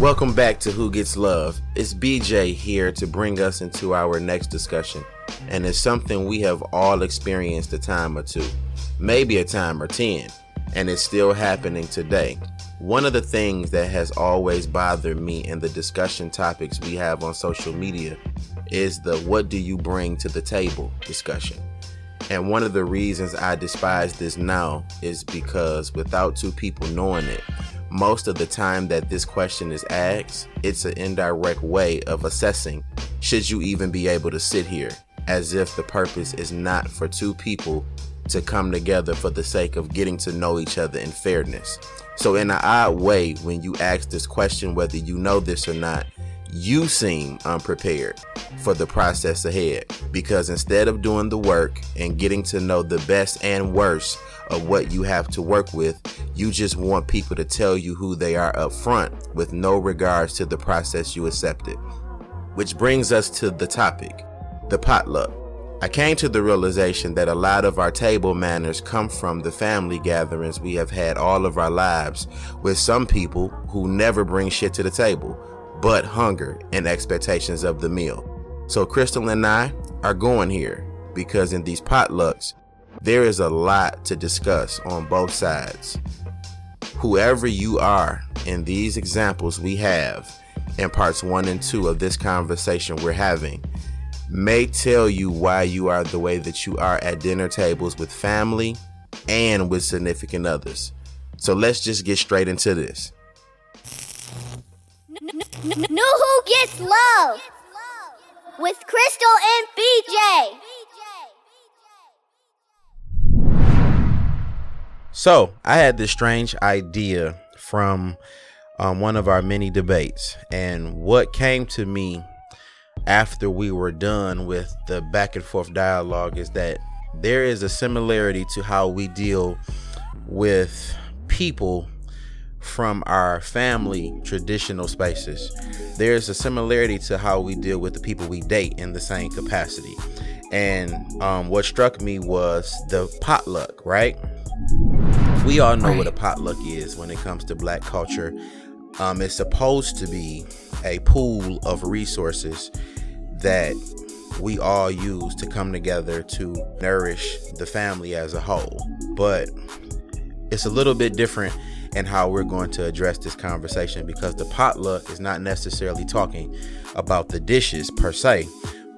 Welcome back to Who Gets Love. It's BJ here to bring us into our next discussion. And it's something we have all experienced a time or two, maybe a time or 10, and it's still happening today. One of the things that has always bothered me in the discussion topics we have on social media is the what do you bring to the table discussion. And one of the reasons I despise this now is because without two people knowing it, most of the time that this question is asked, it's an indirect way of assessing should you even be able to sit here, as if the purpose is not for two people to come together for the sake of getting to know each other in fairness. So, in an odd way, when you ask this question, whether you know this or not, you seem unprepared for the process ahead because instead of doing the work and getting to know the best and worst of what you have to work with, you just want people to tell you who they are up front with no regards to the process you accepted. Which brings us to the topic the potluck. I came to the realization that a lot of our table manners come from the family gatherings we have had all of our lives with some people who never bring shit to the table but hunger and expectations of the meal. So, Christal and I are going here because in these potlucks, there is a lot to discuss on both sides. Whoever you are in these examples we have in parts one and two of this conversation we're having may tell you why you are the way that you are at dinner tables with family and with significant others. So let's just get straight into this. Know who gets love with Christal and BJ. So I had this strange idea from um, one of our many debates, and what came to me after we were done with the back and forth dialogue is that there is a similarity to how we deal with people from our family traditional spaces. There's a similarity to how we deal with the people we date in the same capacity. And um, what struck me was the potluck, right? We all know right. what a potluck is when it comes to black culture. Um, it's supposed to be a pool of resources that we all use to come together to nourish the family as a whole. But it's a little bit different in how we're going to address this conversation because the potluck is not necessarily talking about the dishes per se,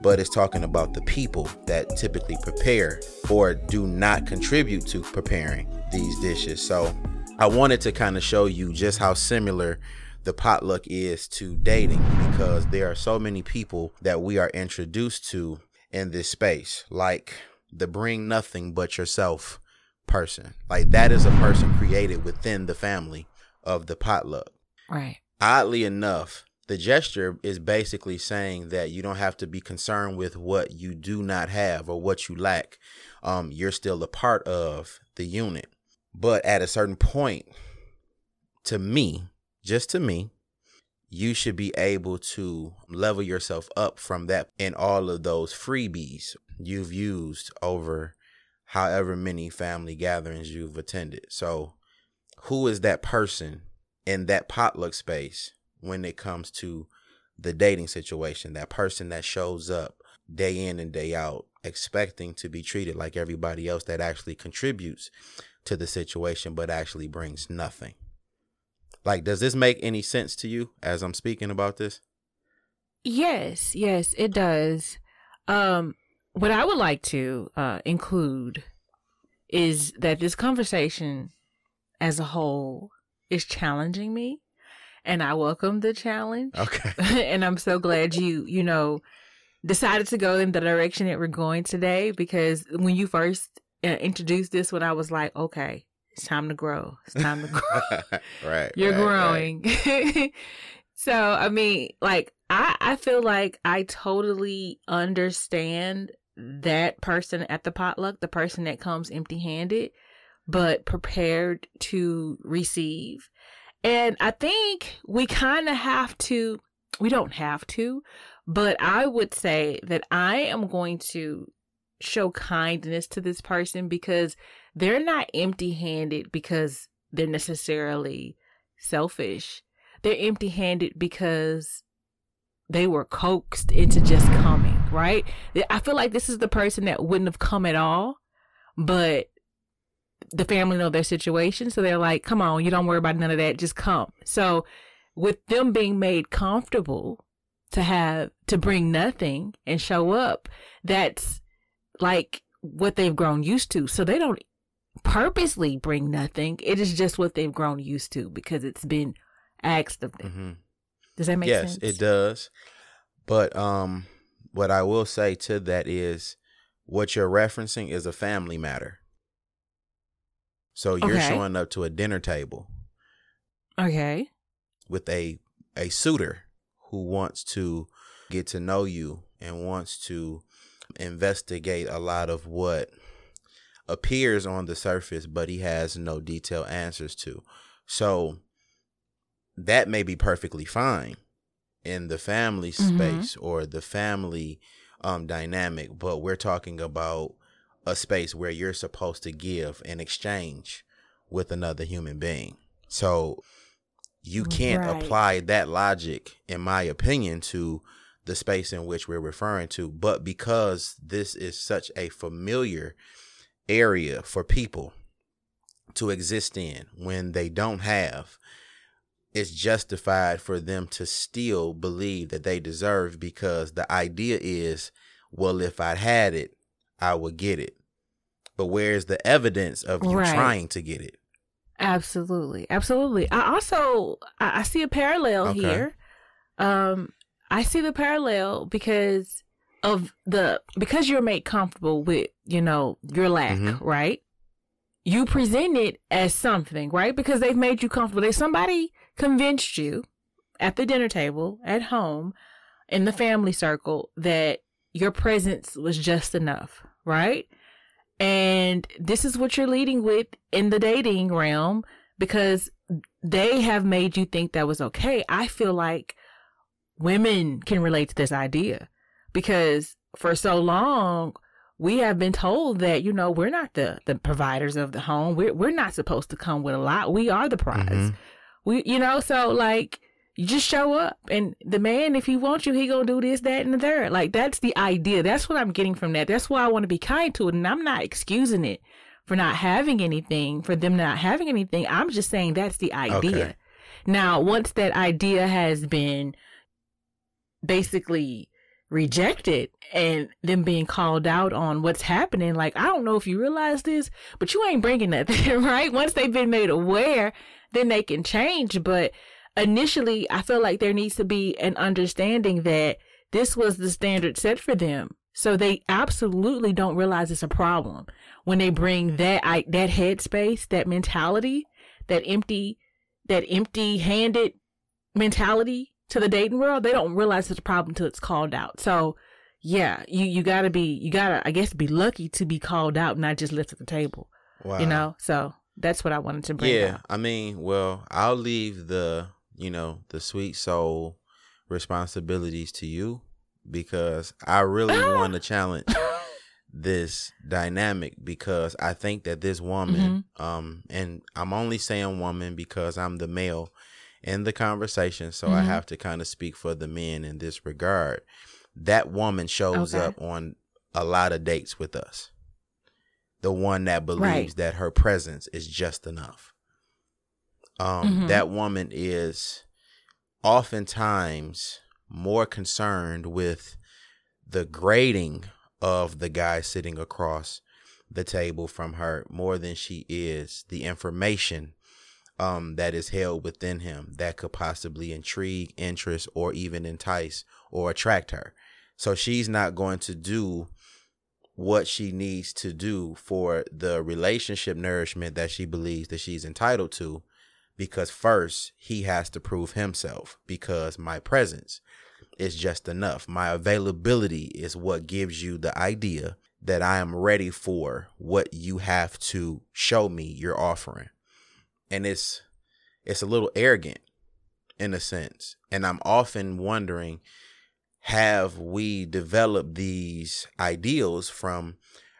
but it's talking about the people that typically prepare or do not contribute to preparing these dishes. So I wanted to kind of show you just how similar the potluck is to dating because there are so many people that we are introduced to in this space, like the bring nothing but yourself person. Like that is a person created within the family of the potluck. Right. Oddly enough, the gesture is basically saying that you don't have to be concerned with what you do not have or what you lack. Um, you're still a part of the unit. But at a certain point, to me, just to me, you should be able to level yourself up from that and all of those freebies you've used over however many family gatherings you've attended. So, who is that person in that potluck space when it comes to the dating situation? That person that shows up day in and day out expecting to be treated like everybody else that actually contributes to the situation but actually brings nothing. Like, does this make any sense to you as I'm speaking about this? Yes, yes, it does. Um, what I would like to uh, include is that this conversation as a whole is challenging me and I welcome the challenge. Okay. and I'm so glad you, you know, decided to go in the direction that we're going today because when you first uh, introduced this when I was like, okay, it's time to grow. It's time to grow. right. You're right, growing. Right. so, I mean, like I I feel like I totally understand that person at the potluck, the person that comes empty handed, but prepared to receive. And I think we kind of have to, we don't have to, but I would say that I am going to show kindness to this person because they're not empty handed because they're necessarily selfish. they're empty handed because they were coaxed into just coming, right? I feel like this is the person that wouldn't have come at all, but the family know their situation. So they're like, come on, you don't worry about none of that. Just come. So with them being made comfortable to have, to bring nothing and show up, that's like what they've grown used to. So they don't purposely bring nothing. It is just what they've grown used to because it's been asked of them. Mm-hmm. Does that make yes, sense? Yes, it does. But um what I will say to that is what you're referencing is a family matter. So you're okay. showing up to a dinner table. Okay. With a a suitor who wants to get to know you and wants to investigate a lot of what appears on the surface, but he has no detailed answers to. So that may be perfectly fine in the family mm-hmm. space or the family um, dynamic, but we're talking about a space where you're supposed to give and exchange with another human being. So you mm, can't right. apply that logic, in my opinion, to the space in which we're referring to. But because this is such a familiar area for people to exist in when they don't have, it's justified for them to still believe that they deserve because the idea is, well, if I had it, I would get it. But where's the evidence of you right. trying to get it? Absolutely, absolutely. I also I, see a parallel okay. here. Um, I see the parallel because of the because you're made comfortable with you know your lack, mm-hmm. right? You present it as something, right? Because they've made you comfortable. They somebody convinced you at the dinner table at home in the family circle that your presence was just enough, right? And this is what you're leading with in the dating realm because they have made you think that was okay. I feel like women can relate to this idea because for so long we have been told that you know we're not the the providers of the home we're, we're not supposed to come with a lot we are the prize mm-hmm. we you know so like you just show up and the man if he wants you he gonna do this that and the third like that's the idea that's what i'm getting from that that's why i want to be kind to it and i'm not excusing it for not having anything for them not having anything i'm just saying that's the idea okay. now once that idea has been basically rejected and them being called out on what's happening. Like, I don't know if you realize this, but you ain't bringing nothing, right? Once they've been made aware, then they can change. But initially, I feel like there needs to be an understanding that this was the standard set for them. So they absolutely don't realize it's a problem when they bring that I, that headspace, that mentality, that empty, that empty-handed mentality to the dating world, they don't realize it's a problem until it's called out. So yeah, you, you gotta be, you gotta, I guess, be lucky to be called out, not just left at the table. Wow. You know, so that's what I wanted to bring. Yeah, I mean, well, I'll leave the, you know, the sweet soul responsibilities to you because I really want to challenge this dynamic because I think that this woman, mm-hmm. um, and I'm only saying woman because I'm the male in the conversation, so mm-hmm. I have to kind of speak for the men in this regard. That woman shows okay. up on a lot of dates with us. The one that believes right. that her presence is just enough. Um, mm-hmm. That woman is oftentimes more concerned with the grading of the guy sitting across the table from her more than she is the information um, that is held within him that could possibly intrigue, interest, or even entice or attract her. So she's not going to do what she needs to do for the relationship nourishment that she believes that she's entitled to because first he has to prove himself because my presence is just enough. My availability is what gives you the idea that I am ready for what you have to show me you're offering and it's it's a little arrogant in a sense and i'm often wondering have we developed these ideals from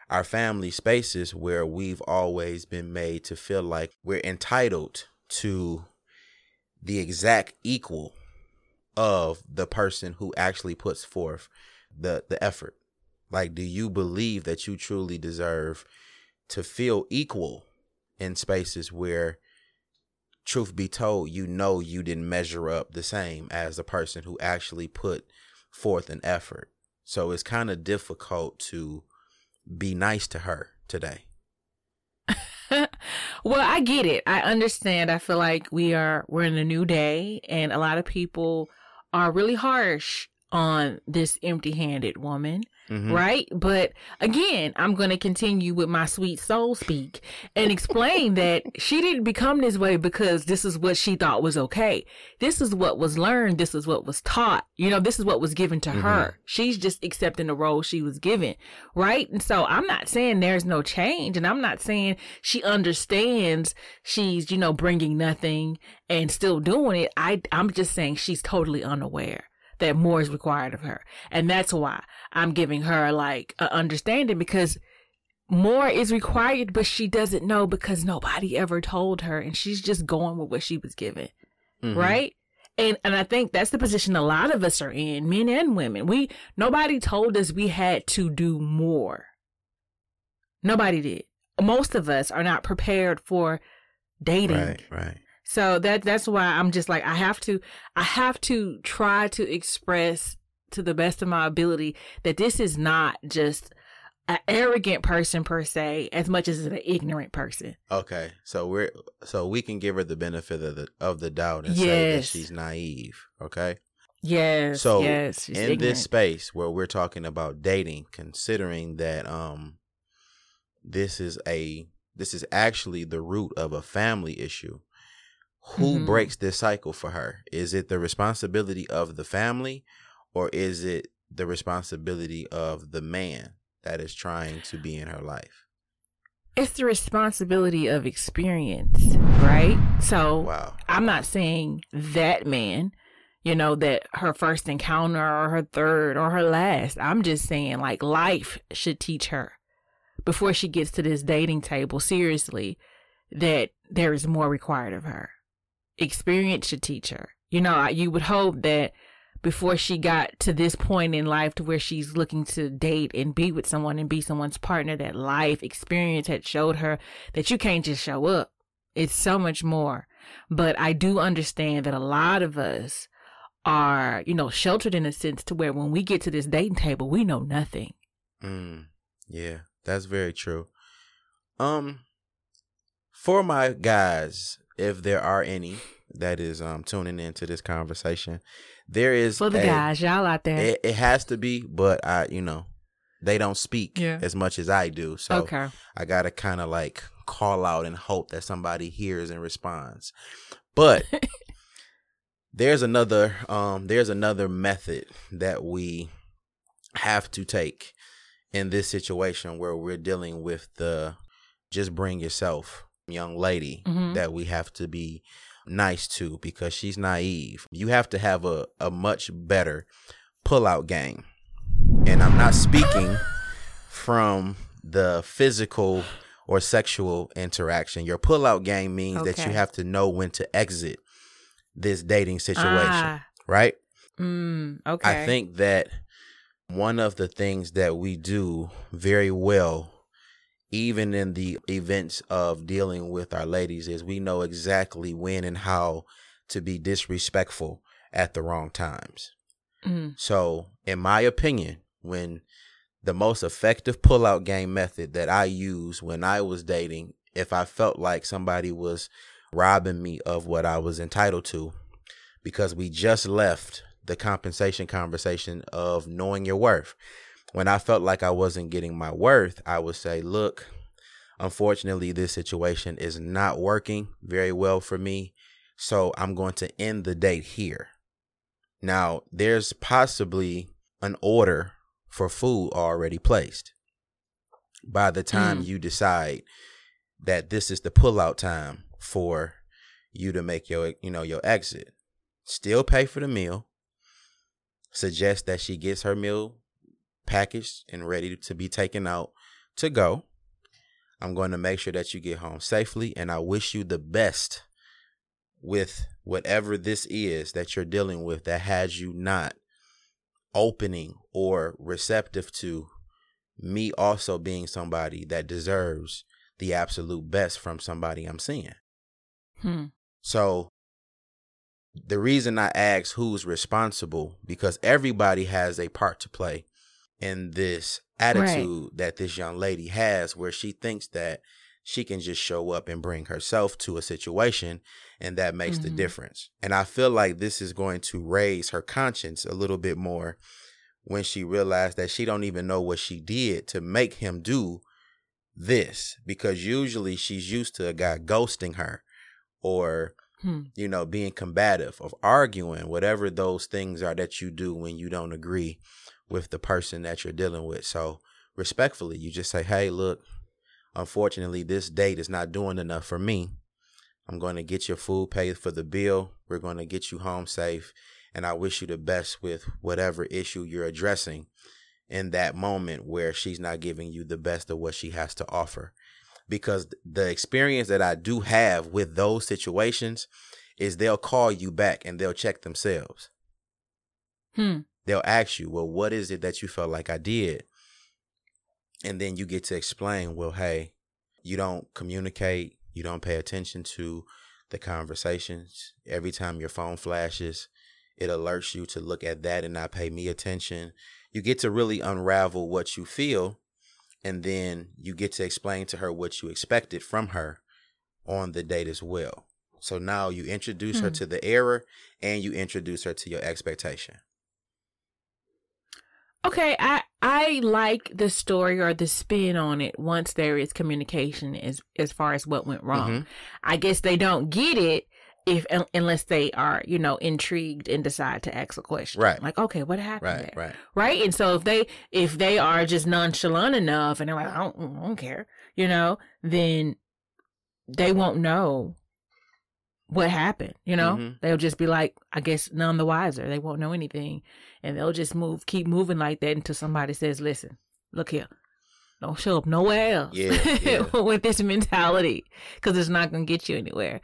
our family spaces where we've always been made to feel like we're entitled to the exact equal of the person who actually puts forth the the effort? Like do you believe that you truly deserve to feel equal in spaces where truth be told, you know you didn't measure up the same as the person who actually put forth an effort. So it's kind of difficult to be nice to her today. well, I get it. I understand. I feel like we are we're in a new day and a lot of people are really harsh on this empty-handed woman. Mm-hmm. Right. But again, I'm going to continue with my sweet soul speak and explain that she didn't become this way because this is what she thought was okay. This is what was learned. This is what was taught. You know, this is what was given to mm-hmm. her. She's just accepting the role she was given. Right. And so I'm not saying there's no change and I'm not saying she understands she's, you know, bringing nothing and still doing it. I, I'm just saying she's totally unaware that more is required of her. And that's why I'm giving her like an understanding because more is required, but she doesn't know because nobody ever told her and she's just going with what she was given. Mm-hmm. Right? And and I think that's the position a lot of us are in, men and women. We nobody told us we had to do more. Nobody did. Most of us are not prepared for dating. Right, right. So that that's why I'm just like I have to I have to try to express to the best of my ability that this is not just an arrogant person per se as much as an ignorant person. Okay. So we're so we can give her the benefit of the of the doubt and yes. say that she's naive, okay? Yes. So yes, in ignorant. this space where we're talking about dating, considering that um this is a this is actually the root of a family issue who mm-hmm. breaks this cycle for her? Is it the responsibility of the family or is it the responsibility of the man that is trying to be in her life? It's the responsibility of experience, right? So wow. I'm not saying that man, you know, that her first encounter or her third or her last. I'm just saying like life should teach her before she gets to this dating table seriously that there is more required of her experience should teach her. You know, you would hope that before she got to this point in life to where she's looking to date and be with someone and be someone's partner, that life experience had showed her that you can't just show up. It's so much more. But I do understand that a lot of us are, you know, sheltered in a sense to where when we get to this dating table, we know nothing. Mm, yeah, that's very true. Um, for my guys if there are any that is um tuning into this conversation, there is for the a, guys, y'all out there. It, it, has to be, but I, you know, they don't speak yeah. as much as I do, so okay. I gotta kind of like call out and hope that somebody hears and responds. But there's another um there's another method that we have to take in this situation where we're dealing with the just bring yourself young lady mm-hmm. that we have to be nice to because she's naive. You have to have a, a much better pullout game. And I'm not speaking from the physical or sexual interaction. Your pullout game means okay. that you have to know when to exit this dating situation, ah. right? Mm, okay. I think that one of the things that we do very well even in the events of dealing with our ladies is we know exactly when and how to be disrespectful at the wrong times. Mm. So, in my opinion, when the most effective pullout game method that I used when I was dating, if I felt like somebody was robbing me of what I was entitled to, because we just left the compensation conversation of knowing your worth when I felt like I wasn't getting my worth, I would say, look, unfortunately, this situation is not working very well for me. So I'm going to end the date here. Now, there's possibly an order for food already placed. By the time mm. you decide that this is the pullout time for you to make your, you know, your exit, still pay for the meal. Suggest that she gets her meal packaged and ready to be taken out to go. I'm going to make sure that you get home safely, and I wish you the best with whatever this is that you're dealing with that has you not opening or receptive to me also being somebody that deserves the absolute best from somebody I'm seeing. Hmm. So the reason I ask who's responsible because everybody has a part to play in this attitude right. that this young lady has where she thinks that she can just show up and bring herself to a situation and that makes mm-hmm. the difference. And I feel like this is going to raise her conscience a little bit more when she realized that she don't even know what she did to make him do this because usually she's used to a guy ghosting her or hmm. you know being combative of arguing whatever those things are that you do when you don't agree with the person that you're dealing with so respectfully you just say hey look unfortunately this date is not doing enough for me i'm going to get your food paid for the bill we're going to get you home safe and i wish you the best with whatever issue you're addressing in that moment where she's not giving you the best of what she has to offer because the experience that I do have with those situations is they'll call you back and they'll check themselves. Hmm. They'll ask you, well, what is it that you felt like I did? And then you get to explain, well, hey, you don't communicate, you don't pay attention to the conversations. Every time your phone flashes, it alerts you to look at that and not pay me attention. You get to really unravel what you feel and then you get to explain to her what you expected from her on the date as well. So now you introduce hmm. her to the error and you introduce her to your expectation. Okay, I I like the story or the spin on it once there is communication as as far as what went wrong. Mm-hmm. I guess they don't get it if unless they are you know intrigued and decide to ask a question right like okay what happened right there? right right and so if they if they are just nonchalant enough and they're like I don't, I don't care you know then they won't know what happened you know mm-hmm. they'll just be like i guess none the wiser they won't know anything and they'll just move keep moving like that until somebody says listen look here don't show up nowhere else yeah, yeah. with this mentality because it's not going to get you anywhere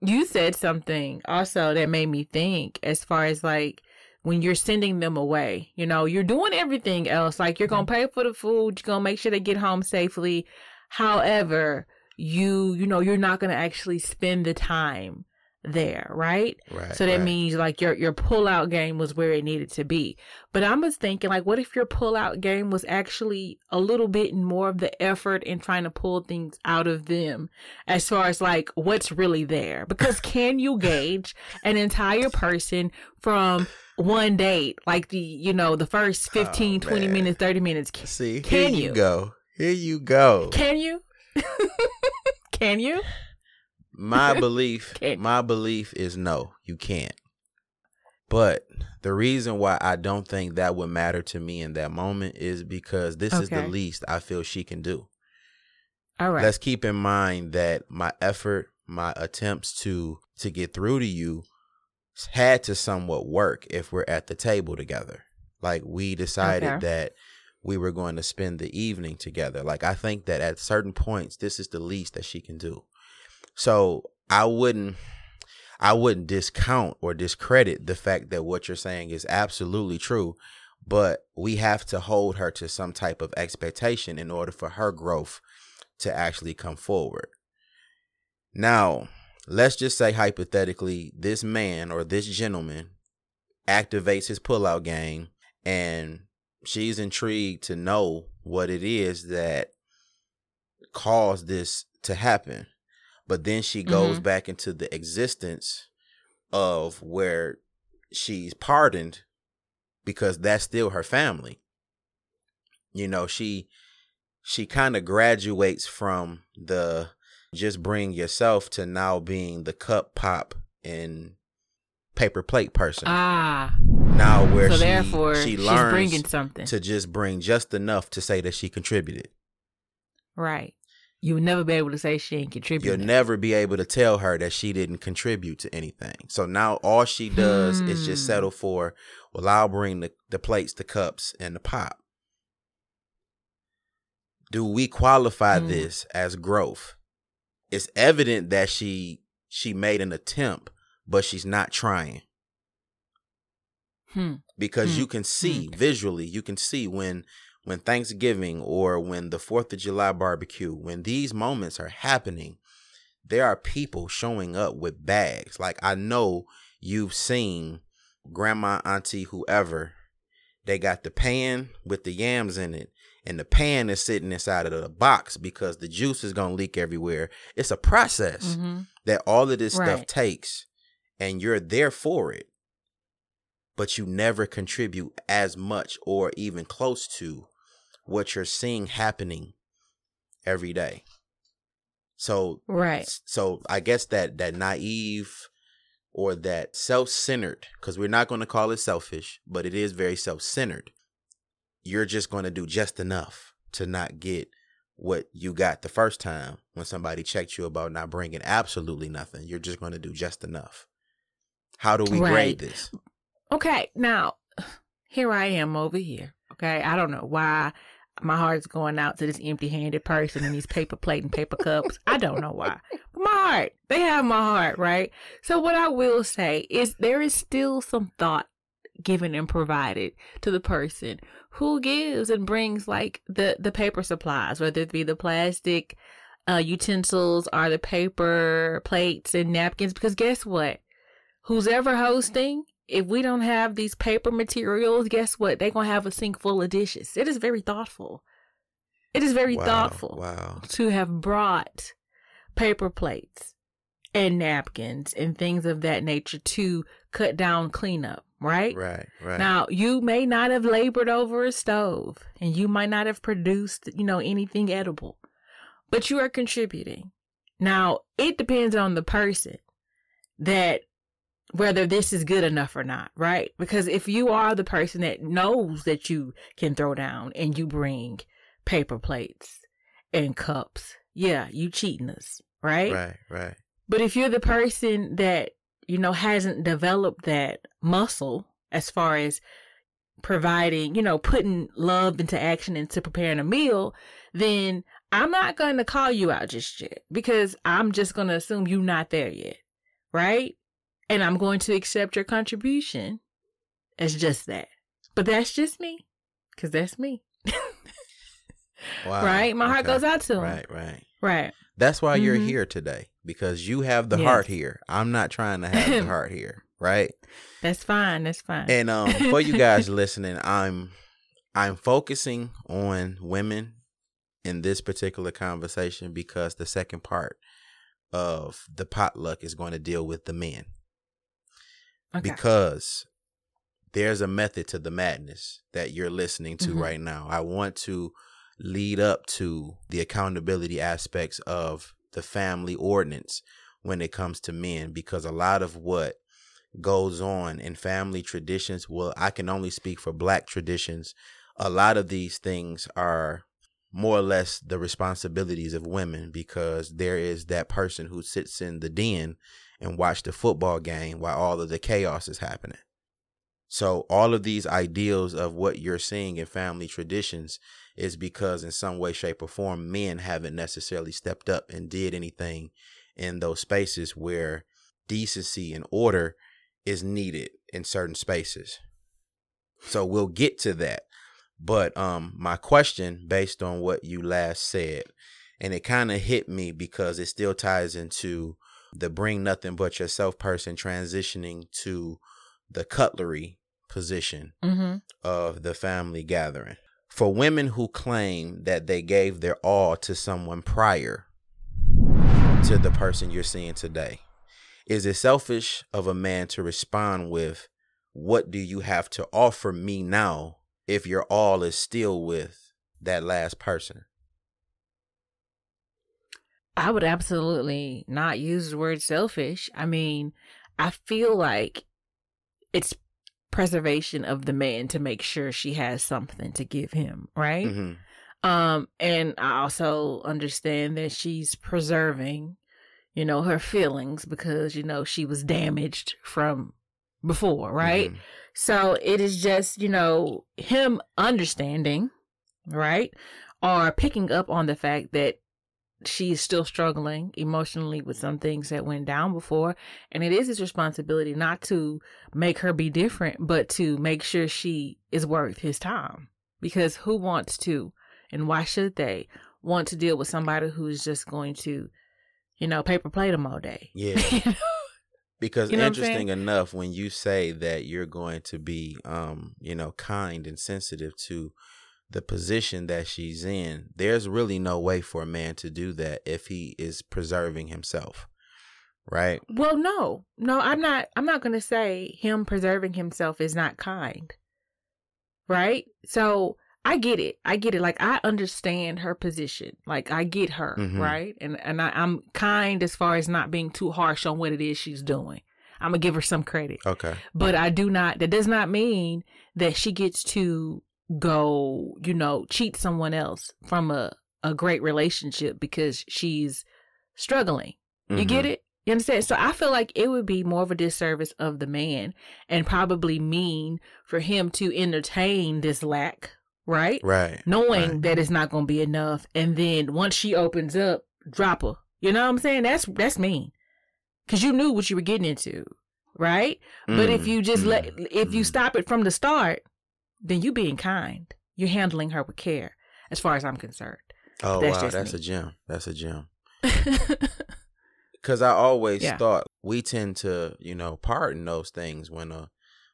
you said something also that made me think as far as like when you're sending them away, you know, you're doing everything else. Like you're going to pay for the food, you're going to make sure they get home safely. However, you, you know, you're not going to actually spend the time there, right? Right. So that right. means like your your pull out game was where it needed to be. But I was thinking like what if your pull out game was actually a little bit more of the effort in trying to pull things out of them as far as like what's really there? Because can you gauge an entire person from one date, like the you know, the first 15, oh, 20 minutes, 30 minutes. See, can you, you go. Here you go. Can you? can you? My belief, my belief is no, you can't. But the reason why I don't think that would matter to me in that moment is because this okay. is the least I feel she can do. All right. Let's keep in mind that my effort, my attempts to to get through to you had to somewhat work if we're at the table together. Like we decided okay. that we were going to spend the evening together. Like I think that at certain points this is the least that she can do. So I wouldn't I wouldn't discount or discredit the fact that what you're saying is absolutely true, but we have to hold her to some type of expectation in order for her growth to actually come forward. Now, let's just say hypothetically, this man or this gentleman activates his pullout game and she's intrigued to know what it is that caused this to happen. But then she goes mm-hmm. back into the existence of where she's pardoned because that's still her family. You know she she kind of graduates from the just bring yourself to now being the cup pop and paper plate person. Ah now where so she, therefore she learns bringing something to just bring just enough to say that she contributed right you will never be able to say she ain't contributed. You'll never be able to tell her that she didn't contribute to anything. So now all she does hmm. is just hmm. settle for, well, I'll bring the, the plates, the cups, and the pop. Do we qualify hmm. this as growth? It's evident that she she made an attempt, but she's not trying. Hmm. Because Hmm. you can see visually, you can see when when Thanksgiving or when the 4th of July barbecue, when these moments are happening, there are people showing up with bags. Like I know you've seen grandma, auntie, whoever, they got the pan with the yams in it, and the pan is sitting inside of the box because the juice is gonna leak everywhere. It's a process hmm that all of this stuff takes, and you're there for it, but you never contribute as much or even close to what you're seeing happening every day. So Right. so I guess that that naive or that self-centered because we're not going to call it selfish, but it is very self-centered. You're just going to do just enough to not get what you got the first time when somebody checked you about not bringing absolutely nothing. You're just going to do just enough. How do we Right. grade this? Okay, now here I am over here. Okay, I don't know why my heart's going out to this empty-handed person and these paper plate and paper cups. I don't know why. My heart, they have my heart, right? So what I will say is there is still some thought given and provided to the person who gives and brings like the the paper supplies, whether it be the plastic uh, utensils or the paper plates and napkins. Because guess what? Who's ever hosting, if we don't have these paper materials, guess what? They're gonna have a sink full of dishes. It is very thoughtful. It is very Wow, thoughtful Wow. to have brought paper plates and napkins and things of that nature to cut down cleanup, right? Right, right. Now, you may not have labored over a stove and you might not have produced, you know, anything edible, but you are contributing. Now, it depends on the person that whether this is good enough or not, right? Because if you are the person that knows that you can throw down and you bring paper plates and cups, yeah, you cheating us, right? right, right. But if you're the person that, you know, hasn't developed that muscle as far as providing, you know, putting love into action into preparing a meal, then I'm not going to call you out just yet because I'm just going to assume you're not there yet. Right. And I'm going to accept your contribution as just that. But that's just me because that's me. Wow. right. My heart okay. goes out to him. Right, right. Right. That's why you're Mhm. here today because you have the Yes. heart here. I'm not trying to have the heart here, right? That's fine. That's fine. And um for you guys listening, I'm I'm focusing on women in this particular conversation because the second part of the potluck is going to deal with the men okay. because there's a method to the madness that you're listening to Mhm. right now. I want to lead up to the accountability aspects of the family ordinance when it comes to men because a lot of what goes on in family traditions, well, I can only speak for black traditions. A lot of these things are more or less the responsibilities of women because there is that person who sits in the den and watch the football game while all of the chaos is happening. So all of these ideals of what you're seeing in family traditions is because in some way, shape, or form, men haven't necessarily stepped up and did anything in those spaces where decency and order is needed in certain spaces. So we'll get to that. But um my question based on what you last said, and it kind of hit me because it still ties into the bring nothing but yourself person transitioning to the cutlery position mm-hmm. of the family gathering. For women who claim that they gave their all to someone prior to the person you're seeing today, is it selfish of a man to respond with, What do you have to offer me now if your all is still with that last person? I would absolutely not use the word selfish. I mean, I feel like it's preservation of the man to make sure she has something to give him, right? hmm Um, and I also understand that she's preserving, you know, her feelings because, you know, she was damaged from before, right? Mhm. So it is just, you know, him understanding, right? Or picking up on the fact that she's still struggling emotionally with some things that went down before. And it is his responsibility not to make her be different, but to make sure she is worth his time. Because who wants to, and why should they want to deal with somebody who's just going to, you know, paper plate them all day? Yeah. You know? Because You know interesting enough, when you say that you're going to be, um, you know, kind and sensitive to the position that she's in, there's really no way for a man to do that if he is preserving himself, right? Well, no, no, I'm not. I'm not going to say him preserving himself is not kind, right? So I get it. I get it. Like I understand her position. Like I get her, Mhm. right? And and I, I'm kind as far as not being too harsh on what it is she's doing. I'm gonna give her some credit, Okay. but I do not. That does not mean that she gets to go, you know, cheat someone else from a a great relationship because she's struggling. You get Mhm. it? You understand? So I feel like it would be more of a disservice of the man and probably mean for him to entertain this lack, right? Right. Knowing right. that it's not going to be enough. And then once she opens up, drop her. You know what I'm saying? That's that's mean. Cause you knew what you were getting into, right? But if Mm, you just mm, let, if you mm. stop it from the start, then you being kind. You're handling her with care, as far as I'm concerned. Oh that's wow, that's me. a gem. That's a gem. Because I always Yeah. thought we tend to, you know, pardon those things when a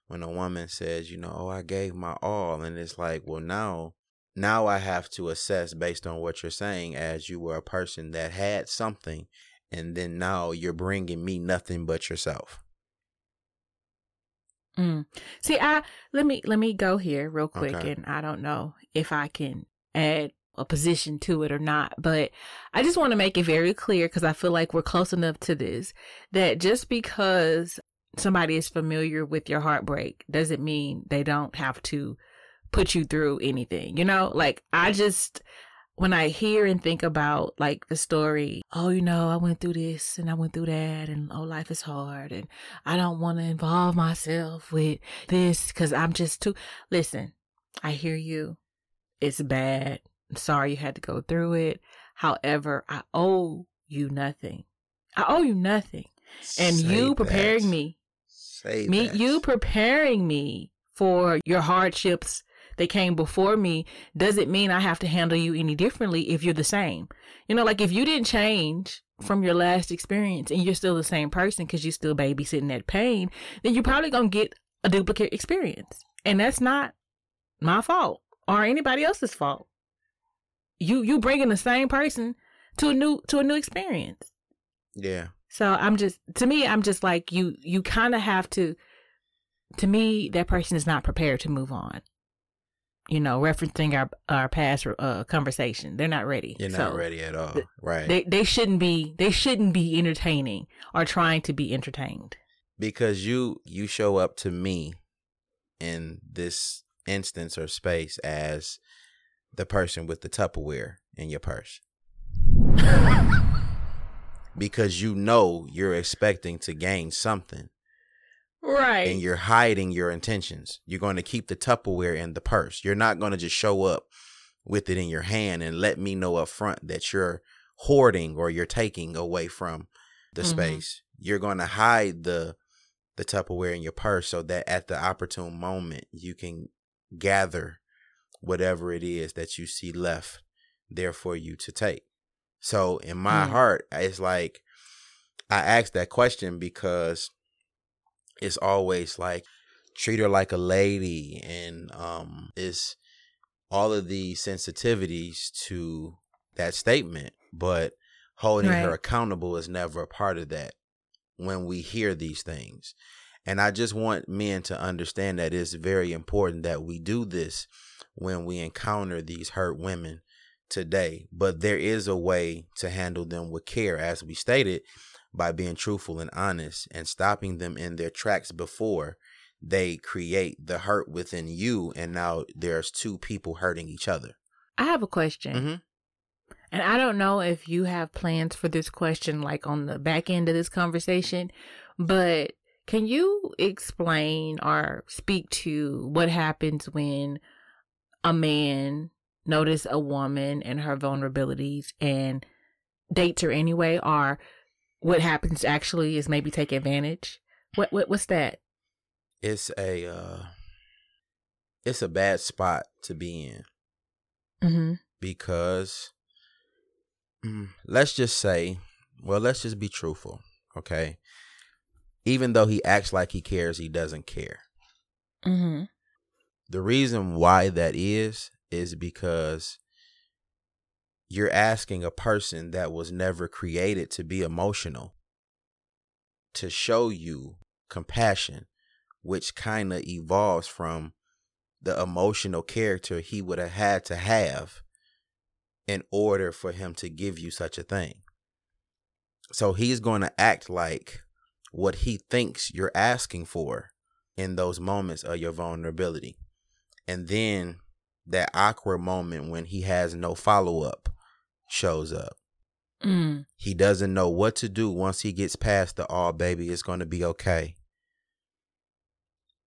when a woman says, you know, oh, I gave my all, and it's like, well, now, now I have to assess based on what you're saying, as you were a person that had something, and then now you're bringing me nothing but yourself. Mm. See, I let me let me go here real quick, Okay. and I don't know if I can add a position to it or not, but I just want to make it very clear because I feel like we're close enough to this that just because somebody is familiar with your heartbreak doesn't mean they don't have to put you through anything. You know, like I just when I hear and think about like the story, oh, you know, I went through this and I went through that, and oh, life is hard, and I don't want to involve myself with this because I'm just too. Listen, I hear you. It's bad. I'm sorry you had to go through it. However, I owe you nothing. I owe you nothing. And Say you that. me me, Say me, that. you preparing me for your hardships that came before me doesn't mean I have to handle you any differently if you're the same. You know, like if you didn't change from your last experience and you're still the same person because you're still babysitting that pain, then you're probably going to get a duplicate experience. And that's not my fault or anybody else's fault. You you bringing the same person to a new to a new experience. Yeah. So I'm just to me I'm just like you you kind of have to to me that person is not prepared to move on. You know, referencing our our past uh, conversation, they're not ready. You're not So ready at all. th- right. They they shouldn't be they shouldn't be entertaining or trying to be entertained. because you you show up to me in this instance or space as the person with the Tupperware in your purse. because you know you're expecting to gain something Right. and you're hiding your intentions. You're going to keep the Tupperware in the purse. You're not going to just show up with it in your hand and let me know up front that you're hoarding or you're taking away from the Mhm. space. You're going to hide the the Tupperware in your purse so that at the opportune moment you can gather whatever it is that you see left there for you to take. So in my Mm. heart, it's like I asked that question because it's always like treat her like a lady and um it's all of these sensitivities to that statement but holding her accountable is never a part of that when we hear these things. And i just want men to understand that it's very important that we do this when we encounter these hurt women today but there is a way to handle them with care. As we stated by being truthful and honest and stopping them in their tracks before they create the hurt within you and now there's two people hurting each other I have a question. Mhm. And I don't know if you have plans for this question like on the back end of this conversation, but can you explain or speak to what happens when a man notice a woman and her vulnerabilities and dates her anyway, or what happens actually is maybe take advantage. What what what's that? It's a uh it's a bad spot to be in Mm-hmm. because mm, let's just say, well, let's just be truthful, okay? Even though he acts like he cares, he doesn't care. Mm-hmm. The reason why that is is because you're asking a person that was never created to be emotional to show you compassion, which kind of evolves from the emotional character he would have had to have in order for him to give you such a thing. So he's going to act like what he thinks you're asking for in those moments of your vulnerability. And then that awkward moment when he has no follow up shows up. Mm. He doesn't know what to do once he gets past the oh baby, it's going to be okay.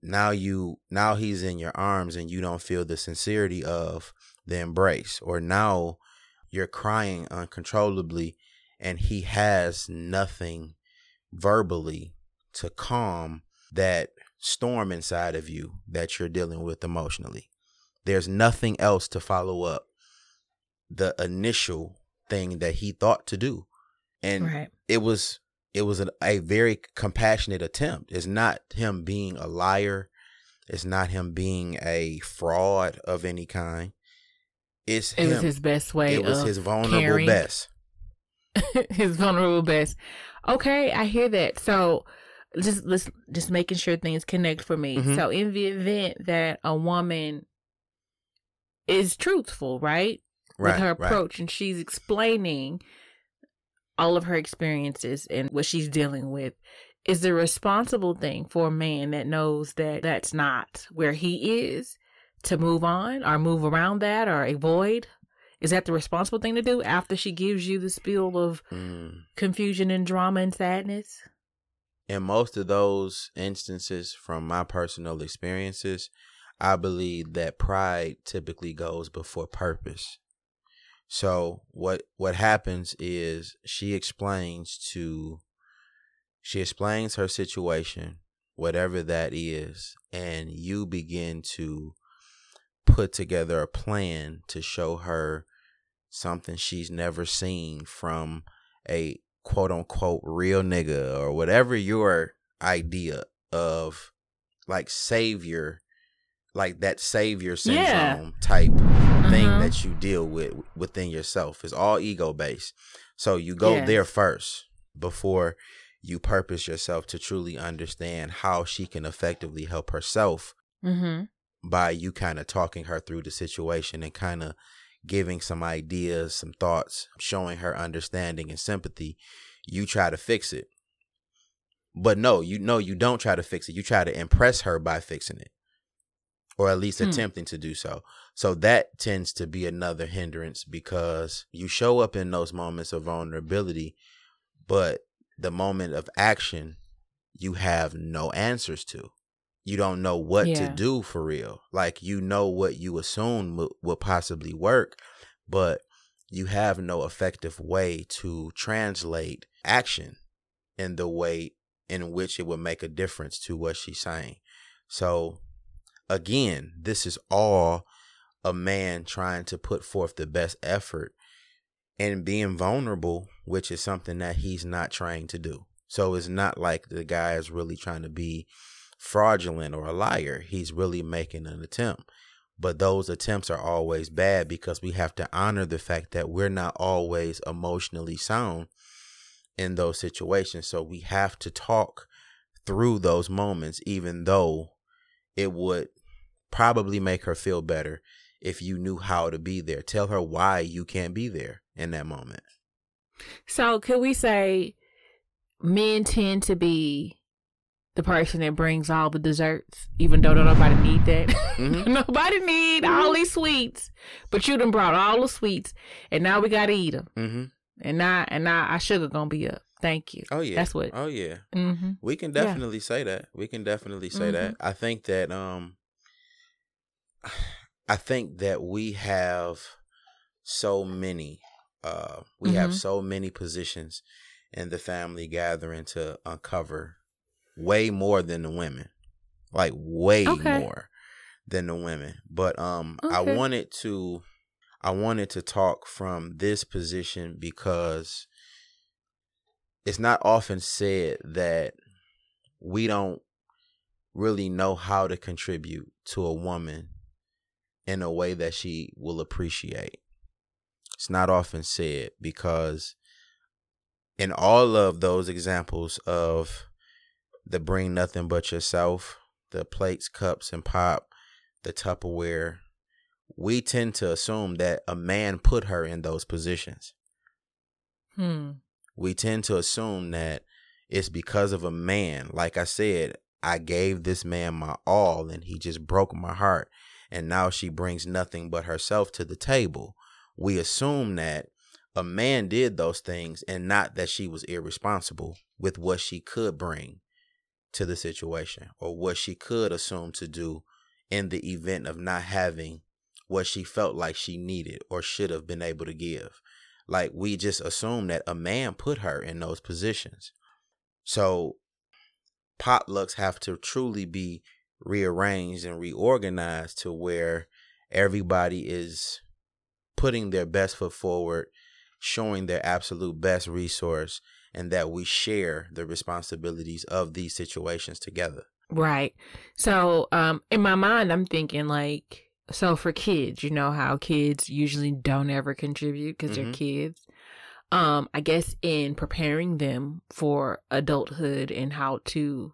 Now you now he's in your arms and you don't feel the sincerity of the embrace or now you're crying uncontrollably and he has nothing verbally to calm that storm inside of you that you're dealing with emotionally. There's nothing else to follow up the initial thing that he thought to do. And Right. it was it was a, a very compassionate attempt. It's not him being a liar. It's not him being a fraud of any kind. It's It him. was his best way. it was his vulnerable caring. best. his vulnerable best. Okay, I hear that. So just let's just making sure things connect for me. Mhm. So in the event that a woman is truthful, right? Right. with her right. approach and she's explaining all of her experiences and what she's dealing with is the responsible thing for a man that knows that that's not where he is to move on or move around that or avoid is that the responsible thing to do after she gives you the spiel of Mm. confusion and drama and sadness in most of those instances from my personal experiences i believe that pride typically goes before purpose so what what happens is she explains to she explains her situation whatever that is and you begin to put together a plan to show her something she's never seen from a quote unquote real nigga or whatever your idea of like savior like that savior syndrome Yeah. type thing Uh-huh. that you deal with within yourself is all ego based so you go Yes. there first before you purpose yourself to truly understand how she can effectively help herself mm-hmm by you kind of talking her through the situation and kind of giving some ideas, some thoughts, showing her understanding and sympathy, you try to fix it. But no, you know you don't try to fix it. You try to impress her by fixing it. Or at least Hmm. attempting to do so. So that tends to be another hindrance because you show up in those moments of vulnerability, but the moment of action you have no answers to you don't know what to do for real. Like you know what you assume w- will possibly work, but you have no effective way to translate action in the way in which it would make a difference to what she's saying. So again, this is all a man trying to put forth the best effort and being vulnerable, which is something that he's not trying to do. So it's not like the guy is really trying to be fraudulent or a liar. He's really making an attempt. But those attempts are always bad because we have to honor the fact that we're not always emotionally sound in those situations. So we have to talk through those moments, even though it would probably make her feel better if you knew how to be there. Tell her why you can't be there in that moment. So could we say men tend to be the person that brings all the desserts, even though nobody need that. Mhm. nobody need all these sweets, but you done brought all the sweets, and now we gotta eat them, Mm-hmm. and now and now our sugar gonna be up. Thank you. Oh yeah. That's what. Oh yeah. Mm-hmm. We can Yeah. definitely say that. We can definitely say that. I think that um I think that we have so many Uh, we have Mhm. so many positions in the family gathering to uncover way more than the women, like way Okay. more than the women. But um, I wanted to, I wanted to talk from this position because it's not often said that we don't really know how to contribute to a woman in a way that she will appreciate. It's not often said because in all of those examples of the bring nothing but yourself, the plates, cups, and pop, the Tupperware, we tend to assume that a man put her in those positions. Hmm. We tend to assume that it's because of a man. Like I said, I gave this man my all and he just broke my heart. And now she brings nothing but herself to the table. We assume that a man did those things and not that she was irresponsible with what she could bring to the situation or what she could assume to do in the event of not having what she felt like she needed or should have been able to give. Like we just assume that a man put her in those positions. So potlucks have to truly be rearranged and reorganized to where everybody is putting their best foot forward, showing their absolute best resource, and that we share the responsibilities of these situations together. Right. So, um, in my mind, I'm thinking like, so for kids, you know how kids usually don't ever contribute because Mhm. they're kids. Um, I guess in preparing them for adulthood and how to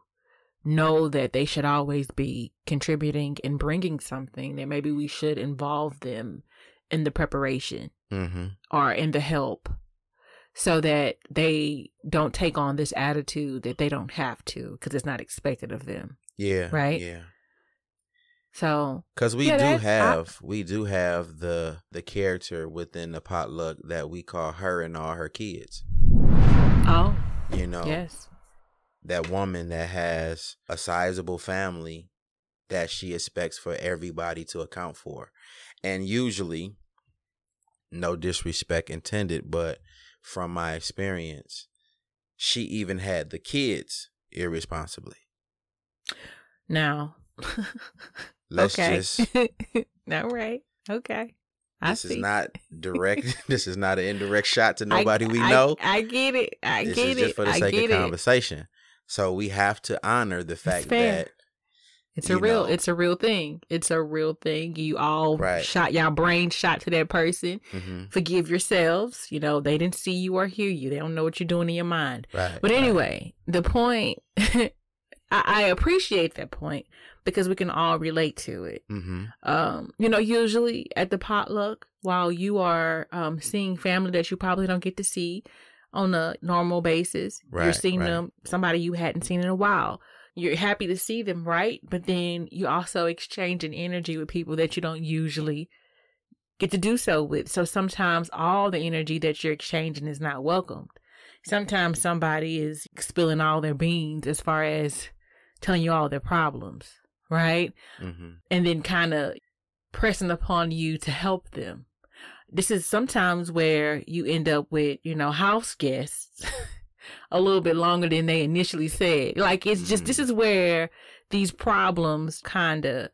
know that they should always be contributing and bringing something, that maybe we should involve them in the preparation Mm-hmm. or in the help so that they don't take on this attitude that they don't have to because it's not expected of them. Yeah. Right? Yeah. So, Because we Yeah, do that- I- have we do have the the character within the potluck that we call her and all her kids. oh, You know, yes. that woman that has a sizable family that she expects for everybody to account for. And usually, no disrespect intended, but from my experience, she even had the kids irresponsibly. Now, Let's okay. just All right. Okay. I this see. is not direct this is not an indirect shot to I- nobody we know. I, get it. I this get is it. just for the I sake of it. conversation. So we have to honor the fact that It's a real. know. It's a real thing. It's a real thing. You all Right. shot y'all brain shot to that person. mhm, Forgive yourselves. You know they didn't see you or hear you. They don't know what you're doing in your mind. right. But right. anyway, the point. I, I appreciate that point because we can all relate to it. Mhm. um you know usually at the potluck while you are um seeing family that you probably don't get to see on a normal basis you're seeing right. them somebody you hadn't seen in a while you're happy to see them right but then you also exchanging energy with people that you don't usually get to do so with so sometimes all the energy that you're exchanging is not welcomed sometimes somebody is spilling all their beans as far as telling you all their problems right Mhm. and then kind of pressing upon you to help them. This is sometimes where you end up with, you know, house guests a little bit longer than they initially said. Like it's just this Mhm. is where these problems kind of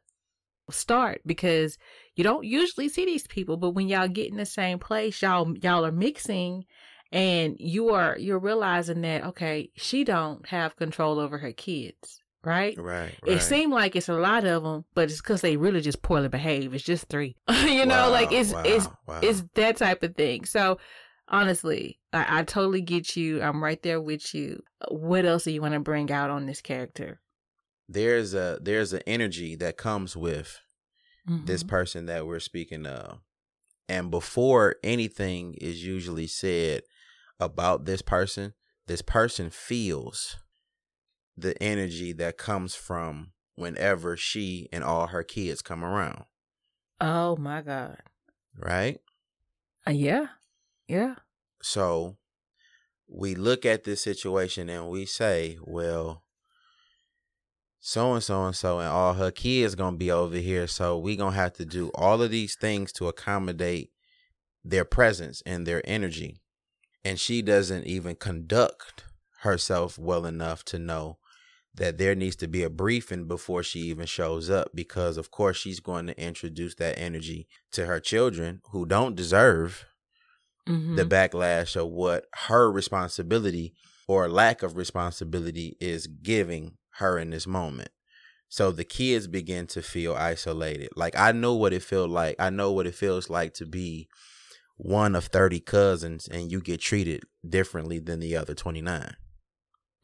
start because you don't usually see these people, but when y'all get in the same place, y'all y'all are mixing and you are you're realizing that okay, she don't have control over her kids, right? Right. It right. seemed like it's a lot of them, but it's because they really just poorly behave. It's just three, you know, like it's wow, it's wow. it's that type of thing. So honestly, I, I totally get you. I'm right there with you. What else do you want to bring out on this character? there's a there's an energy that comes with this Mhm. person that we're speaking of. And before anything is usually said about this person, this person feels the energy that comes from whenever she and all her kids come around, Oh my god. right? Uh, yeah, yeah. So we look at this situation and we say, well, so and so and so and all her kids gonna be over here, so we gonna have to do all of these things to accommodate their presence and their energy. And she doesn't even conduct herself well enough to know that there needs to be a briefing before she even shows up because of course she's going to introduce that energy to her children who don't deserve Mhm. the backlash of what her responsibility or lack of responsibility is giving her in this moment. So the kids begin to feel isolated. Like I know what it feels like. I know what it feels like to be one of 30 cousins and you get treated differently than the other 29.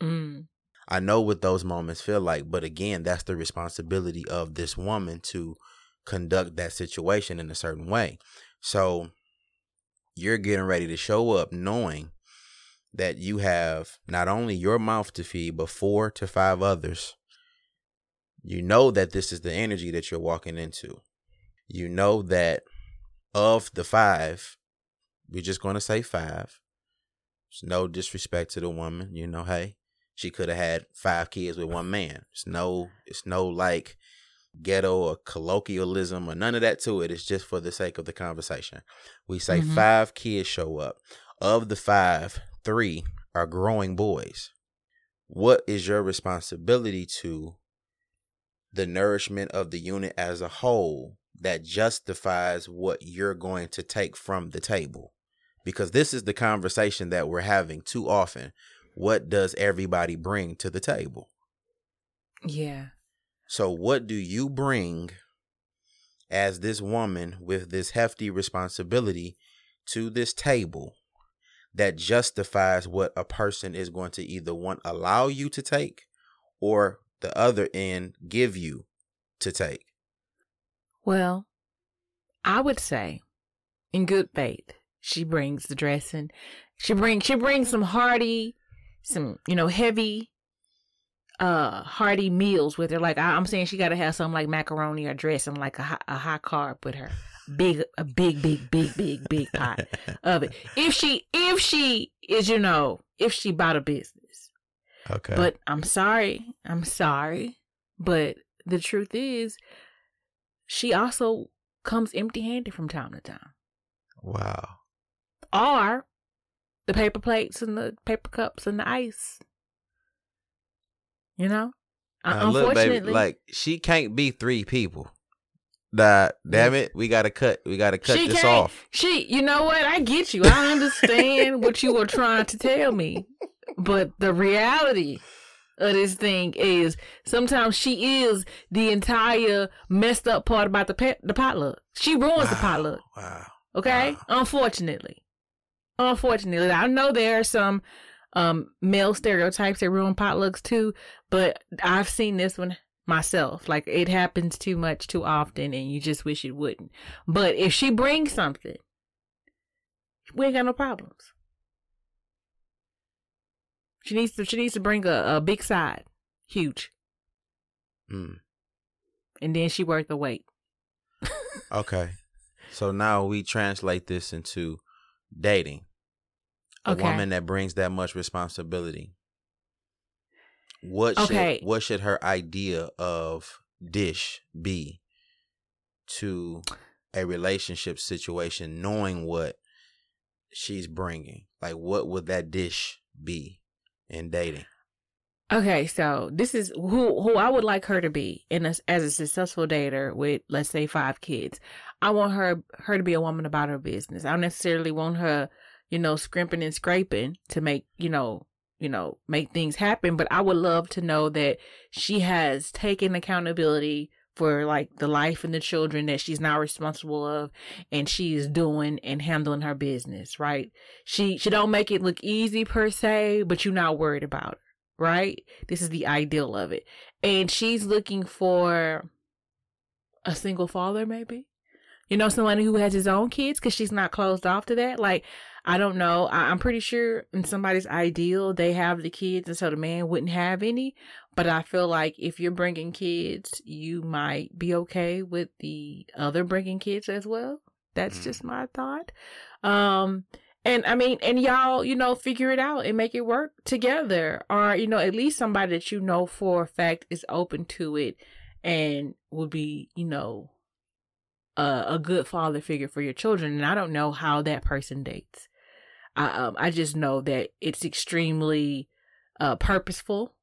Mm. I know what those moments feel like, but again, that's the responsibility of this woman to conduct that situation in a certain way. So you're getting ready to show up knowing that you have not only your mouth to feed, but four to five others. You know that this is the energy that you're walking into. You know that of the five, we're just going to say five. There's no disrespect to the woman. You know, hey, she could have had five kids with one man. It's no, it's no like ghetto or colloquialism or none of that to it. It's just for the sake of the conversation. We say Mhm. five kids show up. Of the five, three are growing boys. What is your responsibility to the nourishment of the unit as a whole that justifies what you're going to take from the table? Because this is the conversation that we're having too often. What does everybody bring to the table? Yeah. So, what do you bring as this woman with this hefty responsibility to this table that justifies what a person is going to either want allow you to take or the other end give you to take? Well, I would say, in good faith, she brings the dressing. She brings she brings some hearty, some you know heavy, uh, hearty meals with her. Like I, I'm saying, she got to have something like macaroni or dressing, like a high, a high carb with her. Big, a big, big, big, big, big pot of it. If she, if she is, you know, if she bought a business. Okay. But I'm sorry. I'm sorry. But the truth is, she also comes empty handed from time to time. wow. Or the paper plates and the paper cups and the ice. You know? Uh, Now, look, Unfortunately. baby, like she can't be three people. Nah, damn it, we gotta cut. We gotta cut she this off. She, you know what? I get you. I understand what you were trying to tell me. But the reality of this thing is sometimes she is the entire messed up part about the pet, the potluck. She ruins the potluck. Wow. Okay? Wow. Unfortunately. Unfortunately. I know there are some um male stereotypes that ruin potlucks too, but I've seen this one myself. Like it happens too much too often and you just wish it wouldn't. But if she brings something, we ain't got no problems. She needs to she needs to bring a, a big side. Huge. Mm. And then she worth the wait. Okay. So now we translate this into dating. A Okay. woman that brings that much responsibility. What Okay. should what should her idea of dish be to a relationship situation knowing what she's bringing? Like what would that dish be in dating? Okay, so this is who who I would like her to be in a, as a successful dater with let's say five kids. I want her her to be a woman about her business. I don't necessarily want her, you know, scrimping and scraping to make you know you know make things happen. But I would love to know that she has taken accountability for like the life and the children that she's now responsible of, and she is doing and handling her business right. She she don't make it look easy per se, but you're not worried about right? This is the ideal of it. And she's looking for a single father, maybe. You know, someone who has his own kids because she's not closed off to that. Like, I don't know. I- I'm pretty sure in somebody's ideal, they have the kids, and so the man wouldn't have any. But I feel like if you're bringing kids, you might be okay with the other bringing kids as well. That's Mm. just my thought. Um, and I mean, and y'all, you know, figure it out and make it work together. Or, you know, at least somebody that you know for a fact is open to it and would be, you know, a, a good father figure for your children. And I don't know how that person dates. I um I just know that it's extremely uh purposeful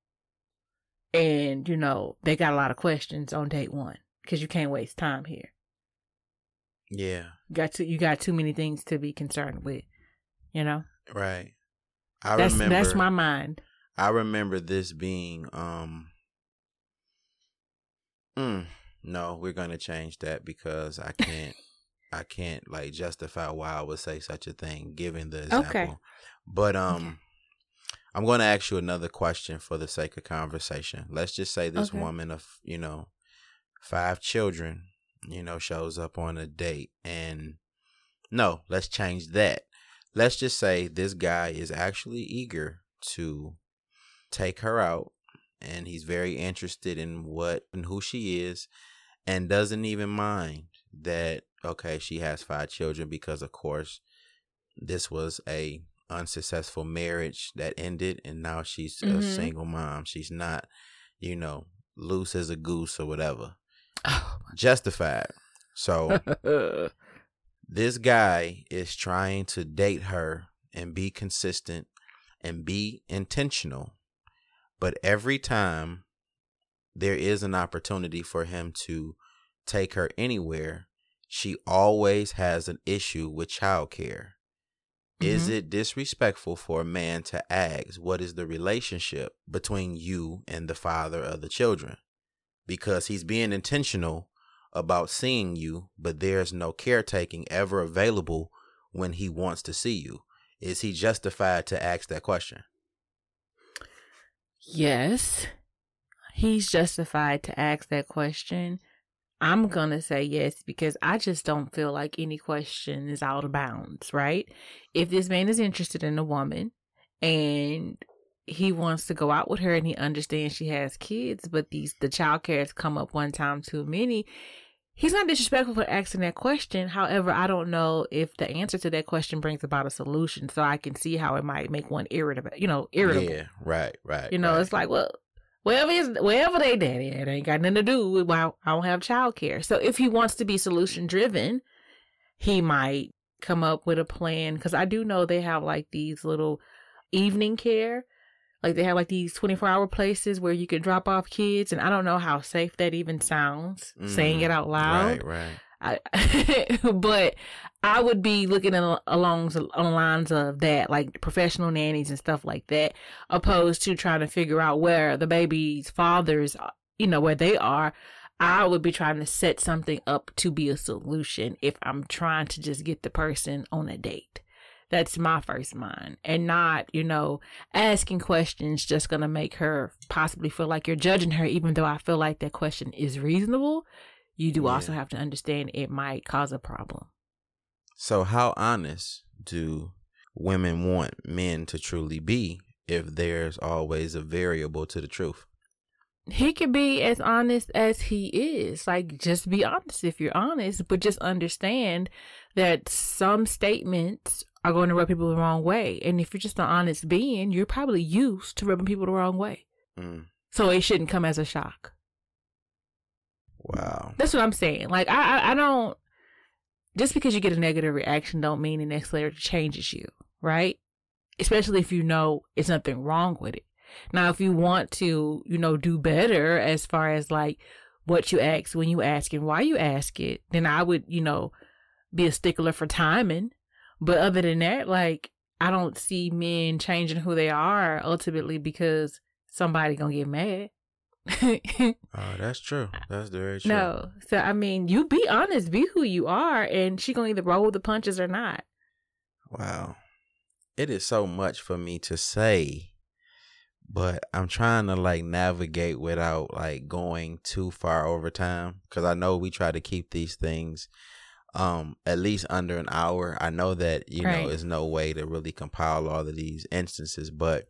and you know they got a lot of questions on date one because you can't waste time here Yeah. you got to you got too many things to be concerned with you know Right. I that's remember that's my mind I remember this being um mm, no, we're gonna change that because I can't I can't like justify why I would say such a thing given the example. Okay. But um Okay. I'm gonna ask you another question for the sake of conversation. Let's just say this Okay. woman of, you know, five children, you know, shows up on a date and no, let's change that. Let's just say this guy is actually eager to take her out and he's very interested in what and who she is and doesn't even mind that okay she has five children because of course this was a unsuccessful marriage that ended and now she's a Mhm. single mom. She's not you know loose as a goose or whatever. Oh justified. So this guy is trying to date her and be consistent and be intentional. But every time there is an opportunity for him to take her anywhere, she always has an issue with childcare. Is Mhm. it disrespectful for a man to ask what is the relationship between you and the father of the children? Because he's being intentional about seeing you, but there's no caretaking ever available when he wants to see you. Is he justified to ask that question? yes he's justified to ask that question i'm gonna say yes because i just don't feel like any question is out of bounds right if this man is interested in a woman and he wants to go out with her and he understands she has kids but these the child care has come up one time too many he's not disrespectful for asking that question however i don't know if the answer to that question brings about a solution so i can see how it might make one irritable you know irritable Yeah, right, right. you know, right. it's like, well, wherever is wherever they daddy it ain't got nothing to do with why I don't have child care. So if he wants to be solution driven, he might come up with a plan. Because I do know they have like these little evening care, like they have like these twenty four hour places where you can drop off kids, and I don't know how safe that even sounds saying Mhm. it out loud. Right, right. I, but I would be looking at along on the lines of that, like professional nannies and stuff like that, opposed to trying to figure out where the baby's fathers, uh, you know, where they are. I would be trying to set something up to be a solution if I'm trying to just get the person on a date. That's my first mind, and not you know asking questions just gonna make her possibly feel like you're judging her, even though I feel like that question is reasonable you do also have to understand it might cause a problem. So, how honest do women want men to truly be if there's always a variable to the truth? He could be as honest as he is. Like, just be honest if you're honest, but just understand that some statements are going to rub people the wrong way. And if you're just an honest being, you're probably used to rubbing people the wrong way. Mm, So it shouldn't come as a shock. wow. That's what I'm saying. Like, I, I, I don't. Just because you get a negative reaction, don't mean the next necessarily changes you, right? Especially if you know it's nothing wrong with it. Now, if you want to, you know, do better as far as like what you ask when you ask and why you ask it, then I would, you know, be a stickler for timing. But other than that, like I don't see men changing who they are ultimately because somebody gonna get mad. Oh, that's true. That's very true. No. So I mean, you be honest, be who you are, and she gonna either roll the punches or not. Wow. It is so much for me to say, but I'm trying to like navigate without like going too far over time cuz I know we try to keep these things um at least under an hour. I know that you know Right. there's no way to really compile all of these instances, but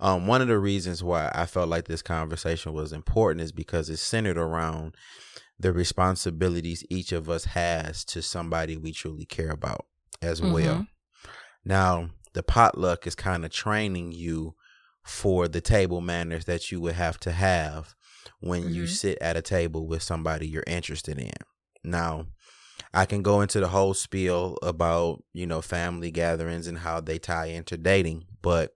um one of the reasons why I felt like this conversation was important is because it's centered around the responsibilities each of us has to somebody we truly care about as well. Mhm. Now, the potluck is kind of training you for the table manners that you would have to have when you Mhm. sit at a table with somebody you're interested in. Now, I can go into the whole spiel about, you know, family gatherings and how they tie into dating, but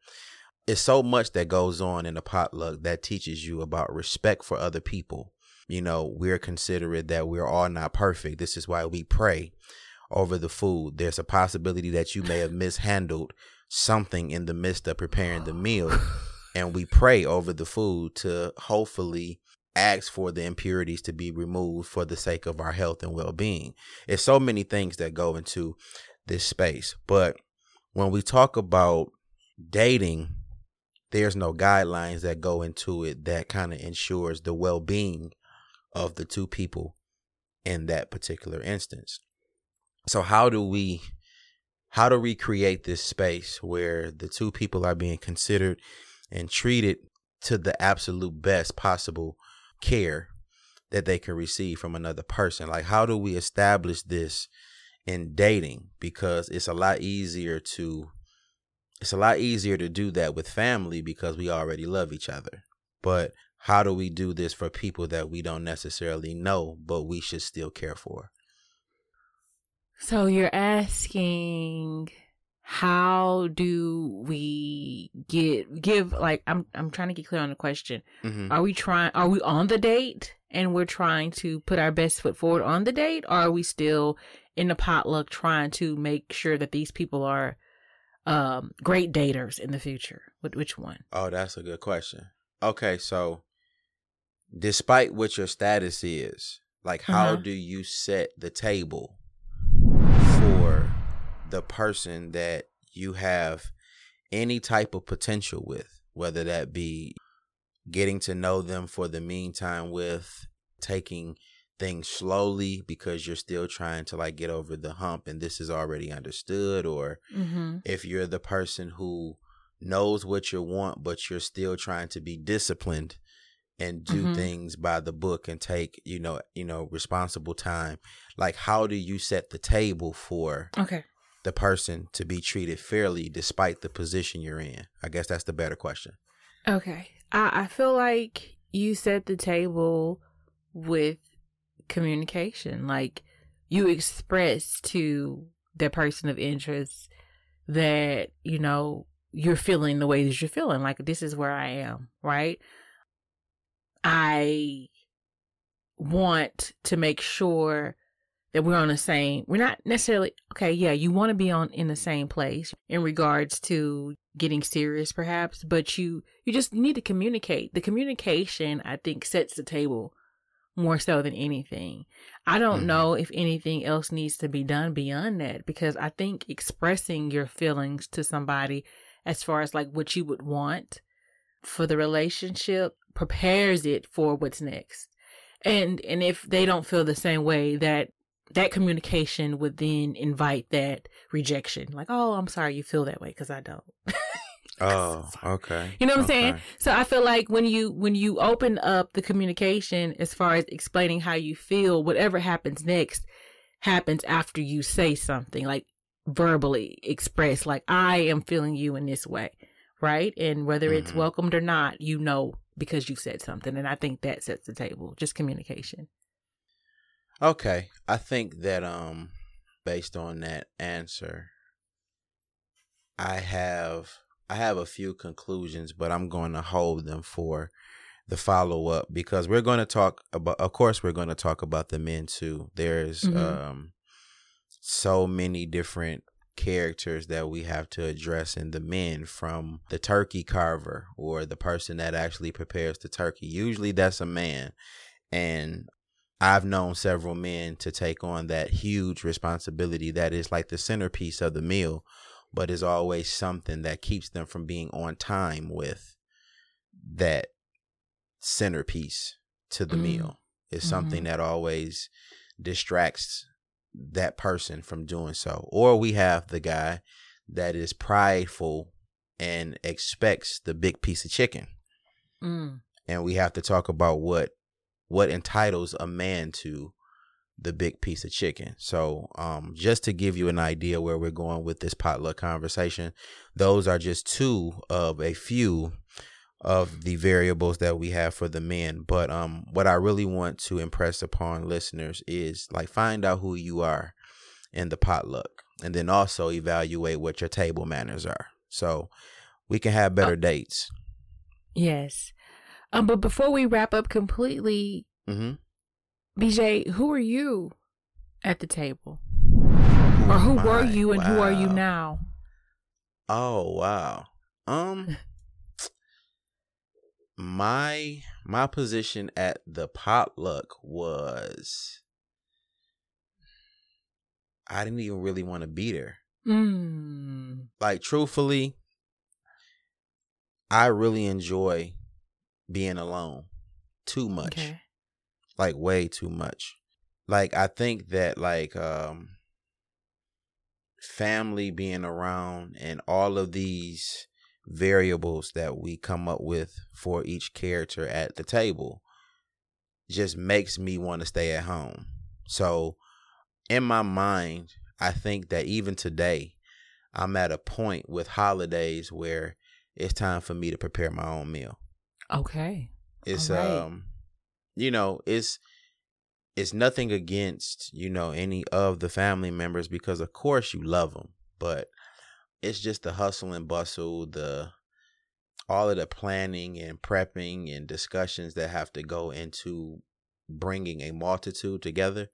it's so much that goes on in a potluck that teaches you about respect for other people. You know, we're considerate that we're all not perfect. This is why we pray over the food. There's a possibility that you may have mishandled something in the midst of preparing the meal. And we pray over the food to hopefully ask for the impurities to be removed for the sake of our health and well being. It's so many things that go into this space. But when we talk about dating, there's no guidelines that go into it that kind of ensures the well being of the two people in that particular instance. So how do we how do we create this space where the two people are being considered and treated to the absolute best possible care that they can receive from another person? Like how do we establish this in dating because it's a lot easier to it's a lot easier to do that with family because we already love each other. But how do we do this for people that we don't necessarily know, but we should still care for? So you're asking how do we get give like I'm I'm trying to get clear on the question. Mm-hmm. Are we trying are we on the date and we're trying to put our best foot forward on the date or are we still in the potluck trying to make sure that these people are um, great daters in the future? Which one? Oh, that's a good question. Okay, so despite what your status is, like how Uh-huh. do you set the table for the person that you have any type of potential with, whether that be getting to know them for the meantime with taking things slowly because you're still trying to like get over the hump and this is already understood or Mm-hmm. if you're the person who knows what you want but you're still trying to be disciplined and do Mhm. things by the book and take you know you know responsible time like how do you set the table for Okay. The person to be treated fairly despite the position you're in i guess that's the better question Okay. I, I feel like you set the table with communication. Like you express to the person of interest that, you know, you're feeling the way that you're feeling. Like this is where I am, right? I want to make sure that we're on the same we're not necessarily okay yeah you want to be on in the same place in regards to getting serious perhaps but you you just need to communicate. The communication i think sets the table more so than anything. I don't Mhm. know if anything else needs to be done beyond that because i think expressing your feelings to somebody as far as like what you would want for the relationship prepares it for what's next. And and if they don't feel the same way that that communication would then invite that rejection. Like oh i'm sorry you feel that way because i don't. Oh okay. You know what i'm saying? So i feel like when you when you open up the communication as far as explaining how you feel whatever happens next happens after you say something like verbally express like i am feeling you in this way right? And whether it's Mhm. welcomed or not you know because you said something and i think that sets the table just communication Okay. I think that um based on that answer I have I have a few conclusions, but I'm going to hold them for the follow up because we're going to talk about of course we're going to talk about the men too. There's Mhm. um so many different characters that we have to address in the men from the turkey carver or the person that actually prepares the turkey. Usually that's a man and I've known several men to take on that huge responsibility that is like the centerpiece of the meal, but is always something that keeps them from being on time with that centerpiece to the Mm. meal. It's something Mhm. that always distracts that person from doing so. Or we have the guy that is prideful and expects the big piece of chicken mm. and we have to talk about what what entitles a man to the big piece of chicken. So, um, just to give you an idea where we're going with this potluck conversation, those are just two of a few of the variables that we have for the men. But um, what I really want to impress upon listeners is like find out who you are in the potluck, and then also evaluate what your table manners are, so we can have better Oh. dates. Yes. Um, but before we wrap up completely, Mm-hmm. BJ, who are you at the table? Or who were you and who are you now? Oh wow. Um my my position at the potluck was I didn't even really want to be there. Mm. Like truthfully, I really enjoy being alone too much. Okay. Like way too much. Like I think that like um family being around and all of these variables that we come up with for each character at the table just makes me want to stay at home. So in my mind, I think that even today I'm at a point with holidays where it's time for me to prepare my own meal. Okay. It's Alright. um you know, it's it's nothing against, you know, any of the family members because of course you love them, but it's just the hustle and bustle, the all of the planning and prepping and discussions that have to go into bringing a multitude together.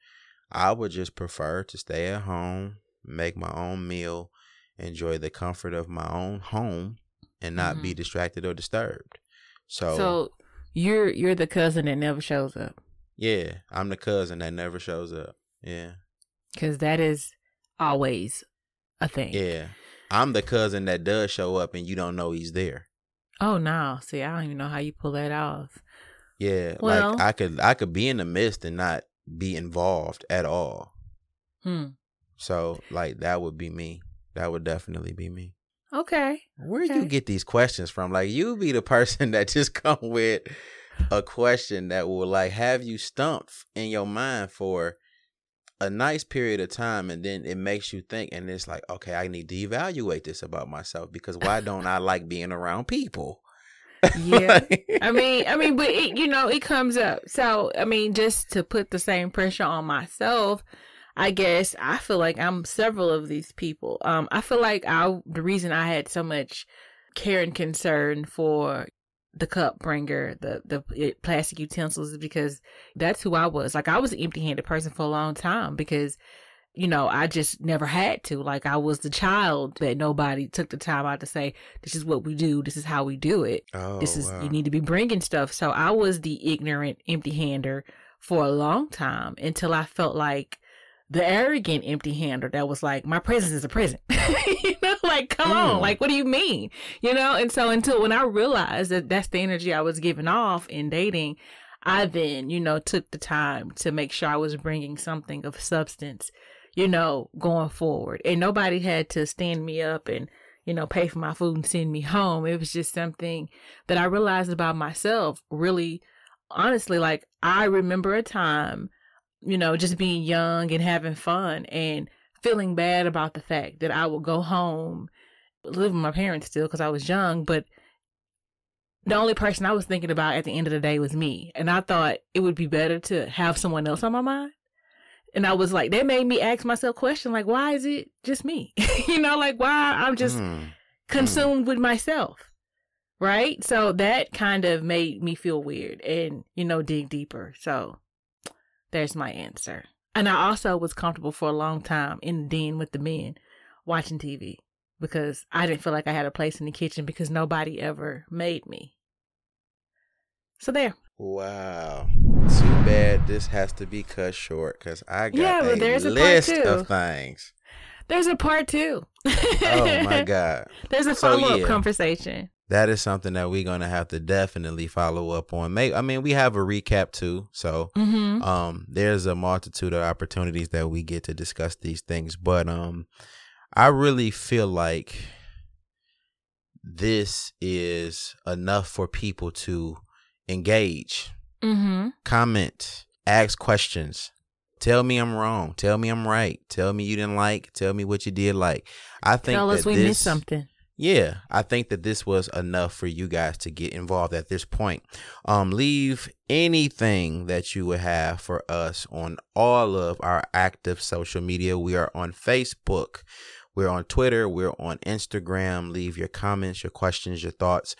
I would just prefer to stay at home, make my own meal, enjoy the comfort of my own home and not be Mhm. distracted or disturbed. So, So you're you're the cousin that never shows up yeah, I'm the cousin that never shows up. Yeah. because that is always a thing. Yeah. I'm the cousin that does show up and you don't know he's there. Oh no! See, I don't even know how you pull that off. Yeah. Well- like I could I could be in the midst and not be involved at all. Hmm. So like that would be me. That would definitely be me. Okay. Where do you get these questions from? Like you be the person that just come with a question that will like have you stumped in your mind for a nice period of time and then it makes you think and it's like, okay, I need to evaluate this about myself because why don't I like being around people? Yeah. I mean, I mean, but it, you know, it comes up. So, I mean, just to put the same pressure on myself, I guess I feel like I'm several of these people. Um, I feel like I the reason I had so much care and concern for the cup bringer, the the plastic utensils, is because that's who I was. Like I was an empty-handed person for a long time because you know, I just never had to. Like I was the child that nobody took the time out to say, "This is what we do. This is how we do it." oh, this is wow. you need to be bringing stuff so i was the ignorant empty hander for a long time until i felt like the arrogant empty hander that was like my presence is a present you know like come on Mm. like what do you mean you know and so until when i realized that that's the energy i was giving off in dating i then you know took the time to make sure i was bringing something of substance you know going forward and nobody had to stand me up and you know, pay for my food and send me home. It was just something that I realized about myself really honestly. Like, I remember a time, you know, just being young and having fun and feeling bad about the fact that I would go home, live with my parents still because I was young, but the only person I was thinking about at the end of the day was me. And I thought it would be better to have someone else on my mind. And I was like, that made me ask myself question like, why is it just me? you know, like why I'm just Mm. consumed with myself. Right? So that kind of made me feel weird and, you know, dig deeper. So there's my answer. And I also was comfortable for a long time in the den with the men watching TV because I didn't feel like I had a place in the kitchen because nobody ever made me. So there. Wow. Too bad this has to be cut short because I got Yeah, a but there's a part list of things. There's a part two. Oh my God. There's a So, follow up yeah. conversation. That is something that we're gonna have to definitely follow up on. May I mean we have a recap too, so Mm-hmm. um there's a multitude of opportunities that we get to discuss these things. But um I really feel like this is enough for people to engage, Mm-hmm. comment, ask questions. Tell me I'm wrong. Tell me I'm right. Tell me you didn't like. Tell me what you did like. I think Tell us that we this, missed something. Yeah, I think that this was enough for you guys to get involved at this point. Um, leave anything that you would have for us on all of our active social media. We are on Facebook, we're on Twitter, we're on Instagram. Leave your comments, your questions, your thoughts.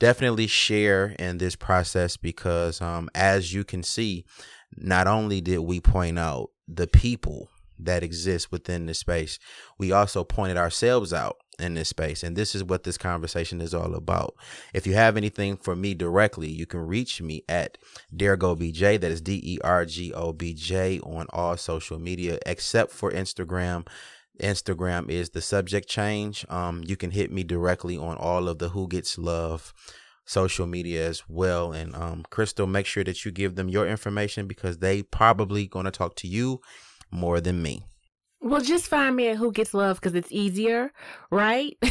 Definitely share in this process because, um, as you can see, not only did we point out the people that exist within the space, we also pointed ourselves out in this space. And this is what this conversation is all about. If you have anything for me directly, you can reach me at DergoBJ. That is D E R G O B J on all social media except for Instagram. Instagram is the subject change. Um, you can hit me directly on all of the Who Gets Love social media as well. And um, Christal, make sure that you give them your information because they probably going to talk to you more than me. Well, just find me at Who Gets Love because it's easier, right?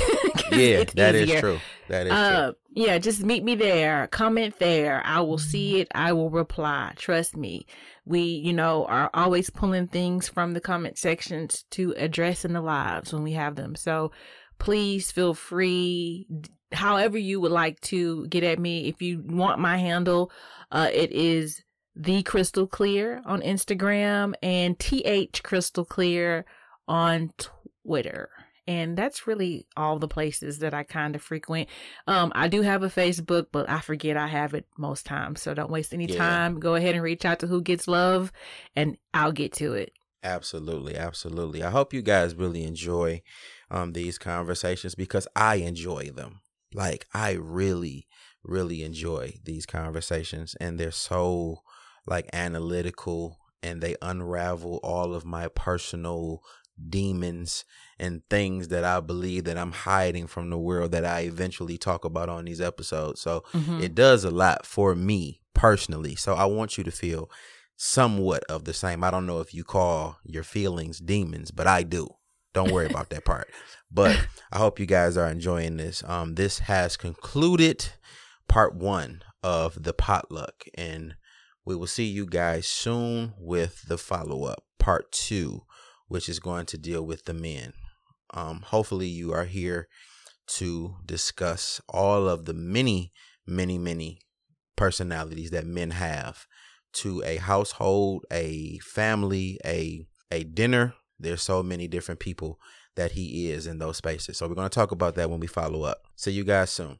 yeah, that easier. is true. That is uh, true. Yeah, just meet me there. Comment there. I will see it. I will reply. Trust me. We, you know, are always pulling things from the comment sections to address in the lives when we have them. So please feel free, however you would like to get at me. If you want my handle, uh, it is the Christal Clear on Instagram and TH Christal Clear on Twitter. And that's really all the places that I kind of frequent. Um, I do have a Facebook, but I forget I have it most times. So don't waste any yeah. time. Go ahead and reach out to Who Gets Love and I'll get to it. Absolutely, absolutely. I hope you guys really enjoy um these conversations because I enjoy them. Like I really, really enjoy these conversations and they're so like analytical and they unravel all of my personal demons and things that I believe that I'm hiding from the world that I eventually talk about on these episodes. So mm-hmm. it does a lot for me personally. So I want you to feel somewhat of the same. I don't know if you call your feelings demons, but I do. Don't worry about that part. But I hope you guys are enjoying this. Um this has concluded part 1 of the potluck and we will see you guys soon with the follow up, part two, which is going to deal with the men. Um, hopefully, you are here to discuss all of the many, many, many personalities that men have to a household, a family, a a dinner. There's so many different people that he is in those spaces. So we're going to talk about that when we follow up. See you guys soon.